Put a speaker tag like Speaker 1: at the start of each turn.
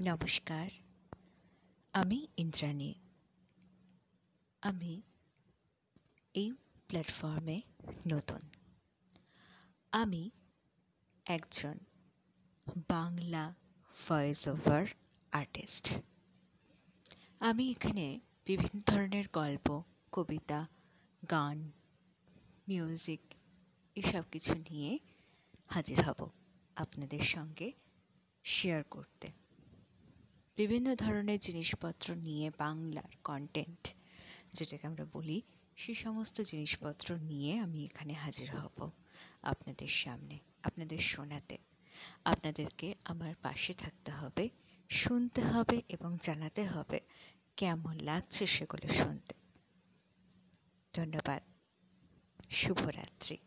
Speaker 1: নমস্কার। আমি ইন্দ্রাণী। আমি এই প্ল্যাটফর্মে নতুন। আমি একজন বাংলা ভয়েস ওভার আর্টিস্ট আমি এখানে বিভিন্ন ধরনের গল্প, কবিতা, গান মিউজিক এসব কিছু নিয়ে হাজির হব আপনাদের সঙ্গে শেয়ার করতে। বিভিন্ন ধরনের জিনিসপত্র নিয়ে বাংলার কন্টেন্ট যেটাকে আমরা বলি, সে সমস্ত জিনিসপত্র নিয়ে আমি এখানে হাজির হব আপনাদের সামনে, আপনাদের শোনাতে। আপনাদেরকে আমার পাশে থাকতে হবে, শুনতে হবে এবং জানাতে হবে কেমন লাগছে সেগুলো শুনতে। ধন্যবাদ। শুভরাত্রি।